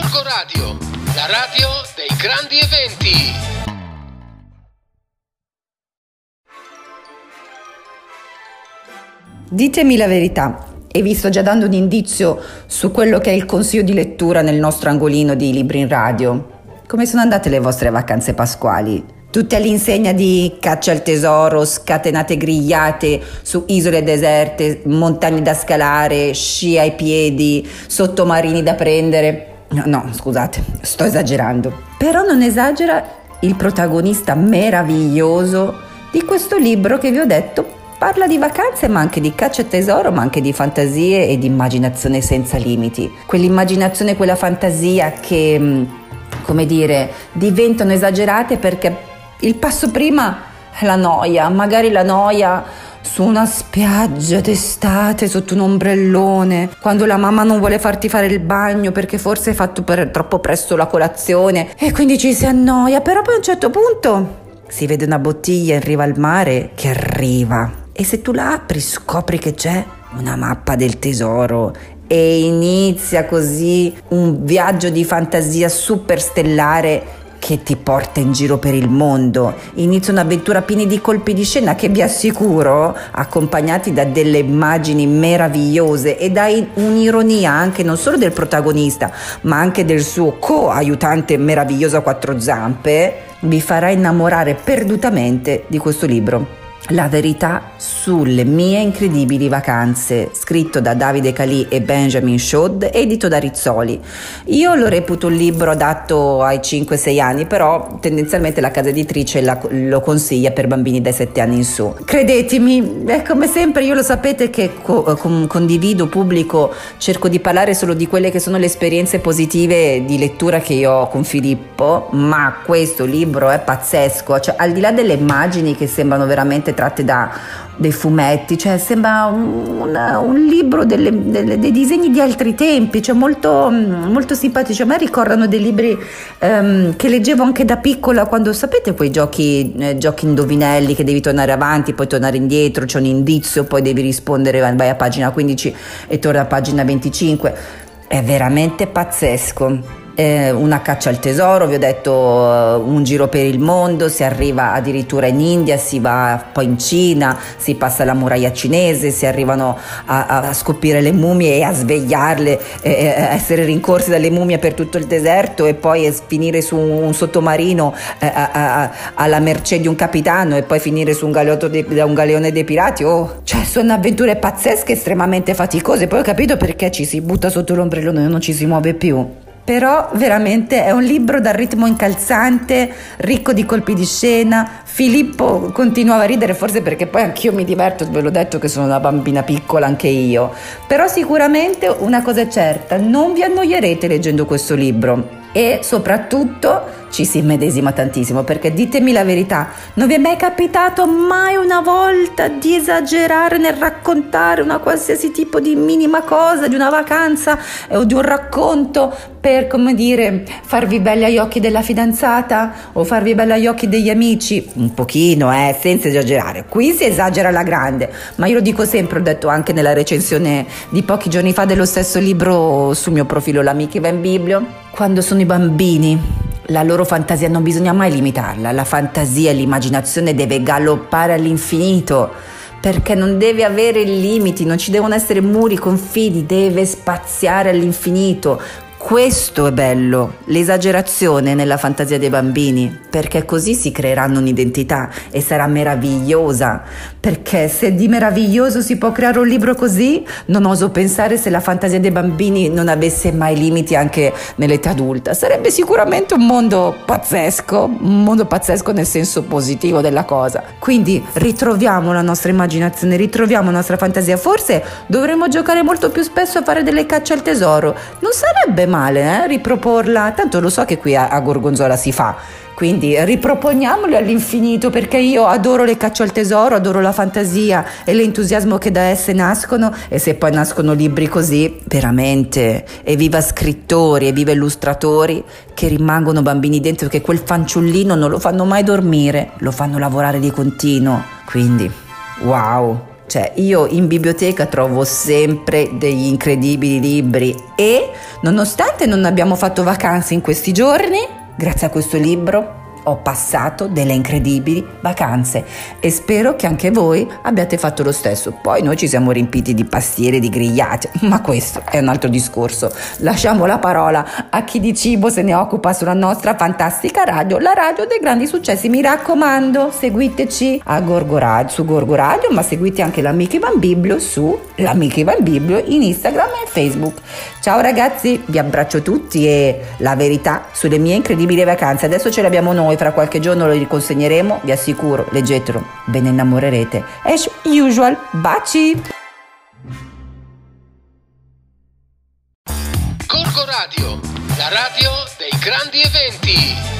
Gorgo Radio, la radio dei grandi eventi. Ditemi la verità, e vi sto già dando un indizio su quello che è il consiglio di lettura nel nostro angolino di libri in radio. Come sono andate le vostre vacanze pasquali? Tutte all'insegna di caccia al tesoro, scatenate grigliate su isole deserte, montagne da scalare, sci ai piedi, sottomarini da prendere. No, no, scusate, sto esagerando. Però non esagera il protagonista meraviglioso di questo libro che vi ho detto parla di vacanze ma anche di caccia al tesoro ma anche di fantasie e di immaginazione senza limiti quell'immaginazione quella fantasia che mm, come dire diventano esagerate perché il passo prima è la noia, magari la noia su una spiaggia d'estate sotto un ombrellone, quando la mamma non vuole farti fare il bagno perché forse hai fatto per troppo presto la colazione e quindi ci si annoia, però poi a un certo punto si vede una bottiglia in riva al mare che arriva e se tu la apri scopri che c'è una mappa del tesoro e inizia così un viaggio di fantasia superstellare che ti porta in giro per il mondo. Inizia un'avventura piena di colpi di scena che vi assicuro, accompagnati da delle immagini meravigliose e da un'ironia anche non solo del protagonista, ma anche del suo co-aiutante meraviglioso a quattro zampe, vi farà innamorare perdutamente di questo libro. La verità sulle mie incredibili vacanze, scritto da Davide Calì e Benjamin Shod, edito da Rizzoli. Io lo reputo un libro adatto ai 5-6 anni, però tendenzialmente la casa editrice la, lo consiglia per bambini dai 7 anni in su. Credetemi, è come sempre, io lo sapete che co- condivido, pubblico, cerco di parlare solo di quelle che sono le esperienze positive di lettura che io ho con Filippo, ma questo libro è pazzesco, cioè al di là delle immagini che sembrano veramente tratte da dei fumetti, cioè sembra un, un, libro delle, delle, dei disegni di altri tempi, cioè molto, molto simpatici. A me ricordano dei libri um, che leggevo anche da piccola, quando sapete quei giochi, eh, giochi indovinelli che devi tornare avanti, poi tornare indietro, c'è un indizio, poi devi rispondere, vai a pagina 15 e torna a pagina 25. È veramente pazzesco eh, una caccia al tesoro, vi ho detto uh, un giro per il mondo, si arriva addirittura in India, si va poi in Cina, si passa la muraglia cinese, si arrivano a, a scoprire le mummie e a svegliarle, eh, essere rincorsi dalle mummie per tutto il deserto e poi finire su un sottomarino eh, a, a, alla mercé di un capitano e poi finire su un, de, un galeone dei pirati. Oh, cioè sono avventure pazzesche, estremamente faticose. Poi ho capito perché ci si butta sotto l'ombrellone e non ci si muove più però veramente è un libro dal ritmo incalzante, ricco di colpi di scena. Filippo continuava a ridere, forse perché poi anch'io mi diverto, ve l'ho detto che sono una bambina piccola anche io. Però sicuramente una cosa è certa, non vi annoierete leggendo questo libro e soprattutto ci si immedesima tantissimo perché ditemi la verità, non vi è mai capitato mai una volta di esagerare nel raccontare una qualsiasi tipo di minima cosa, di una vacanza o di un racconto per, come dire, farvi belli agli occhi della fidanzata o farvi belli agli occhi degli amici? Un pochino, eh, senza esagerare. Qui si esagera alla grande, ma io lo dico sempre, ho detto anche nella recensione di pochi giorni fa dello stesso libro sul mio profilo L'Amica in Biblio quando sono i bambini, la loro fantasia non bisogna mai limitarla, la fantasia e l'immaginazione deve galoppare all'infinito perché non deve avere limiti, non ci devono essere muri, confini, deve spaziare all'infinito. Questo è bello, l'esagerazione nella fantasia dei bambini, perché così si creeranno un'identità e sarà meravigliosa, perché se di meraviglioso si può creare un libro così, non oso pensare se la fantasia dei bambini non avesse mai limiti anche nell'età adulta. Sarebbe sicuramente un mondo pazzesco, un mondo pazzesco nel senso positivo della cosa. Quindi ritroviamo la nostra immaginazione, ritroviamo la nostra fantasia. Forse dovremmo giocare molto più spesso a fare delle cacce al tesoro. Non sarebbe male, eh? riproporla, tanto lo so che qui a, a Gorgonzola si fa, quindi riproponiamole all'infinito perché io adoro le cacce al tesoro, adoro la fantasia e l'entusiasmo che da esse nascono e se poi nascono libri così, veramente, evviva scrittori, evviva illustratori che rimangono bambini dentro, che quel fanciullino non lo fanno mai dormire, lo fanno lavorare di continuo. Quindi, wow! Cioè, io in biblioteca trovo sempre degli incredibili libri e, nonostante non abbiamo fatto vacanze in questi giorni, grazie a questo libro ho passato delle incredibili vacanze e spero che anche voi abbiate fatto lo stesso. Poi noi ci siamo riempiti di pastiere, di grigliate, ma questo è un altro discorso. Lasciamo la parola a chi di cibo se ne occupa sulla nostra fantastica radio, la radio dei grandi successi. Mi raccomando, seguiteci a Gorgo Radio, su Gorgo Radio, ma seguite anche l'Amica Ivan Biblio su l'Amica Ivan Biblio in Instagram e Facebook. Ciao ragazzi, vi abbraccio tutti e la verità sulle mie incredibili vacanze. Adesso ce l'abbiamo noi fra qualche giorno lo riconsegneremo, vi assicuro, leggetelo, ve ne innamorerete. As usual, baci! Corco Radio, la radio dei grandi eventi.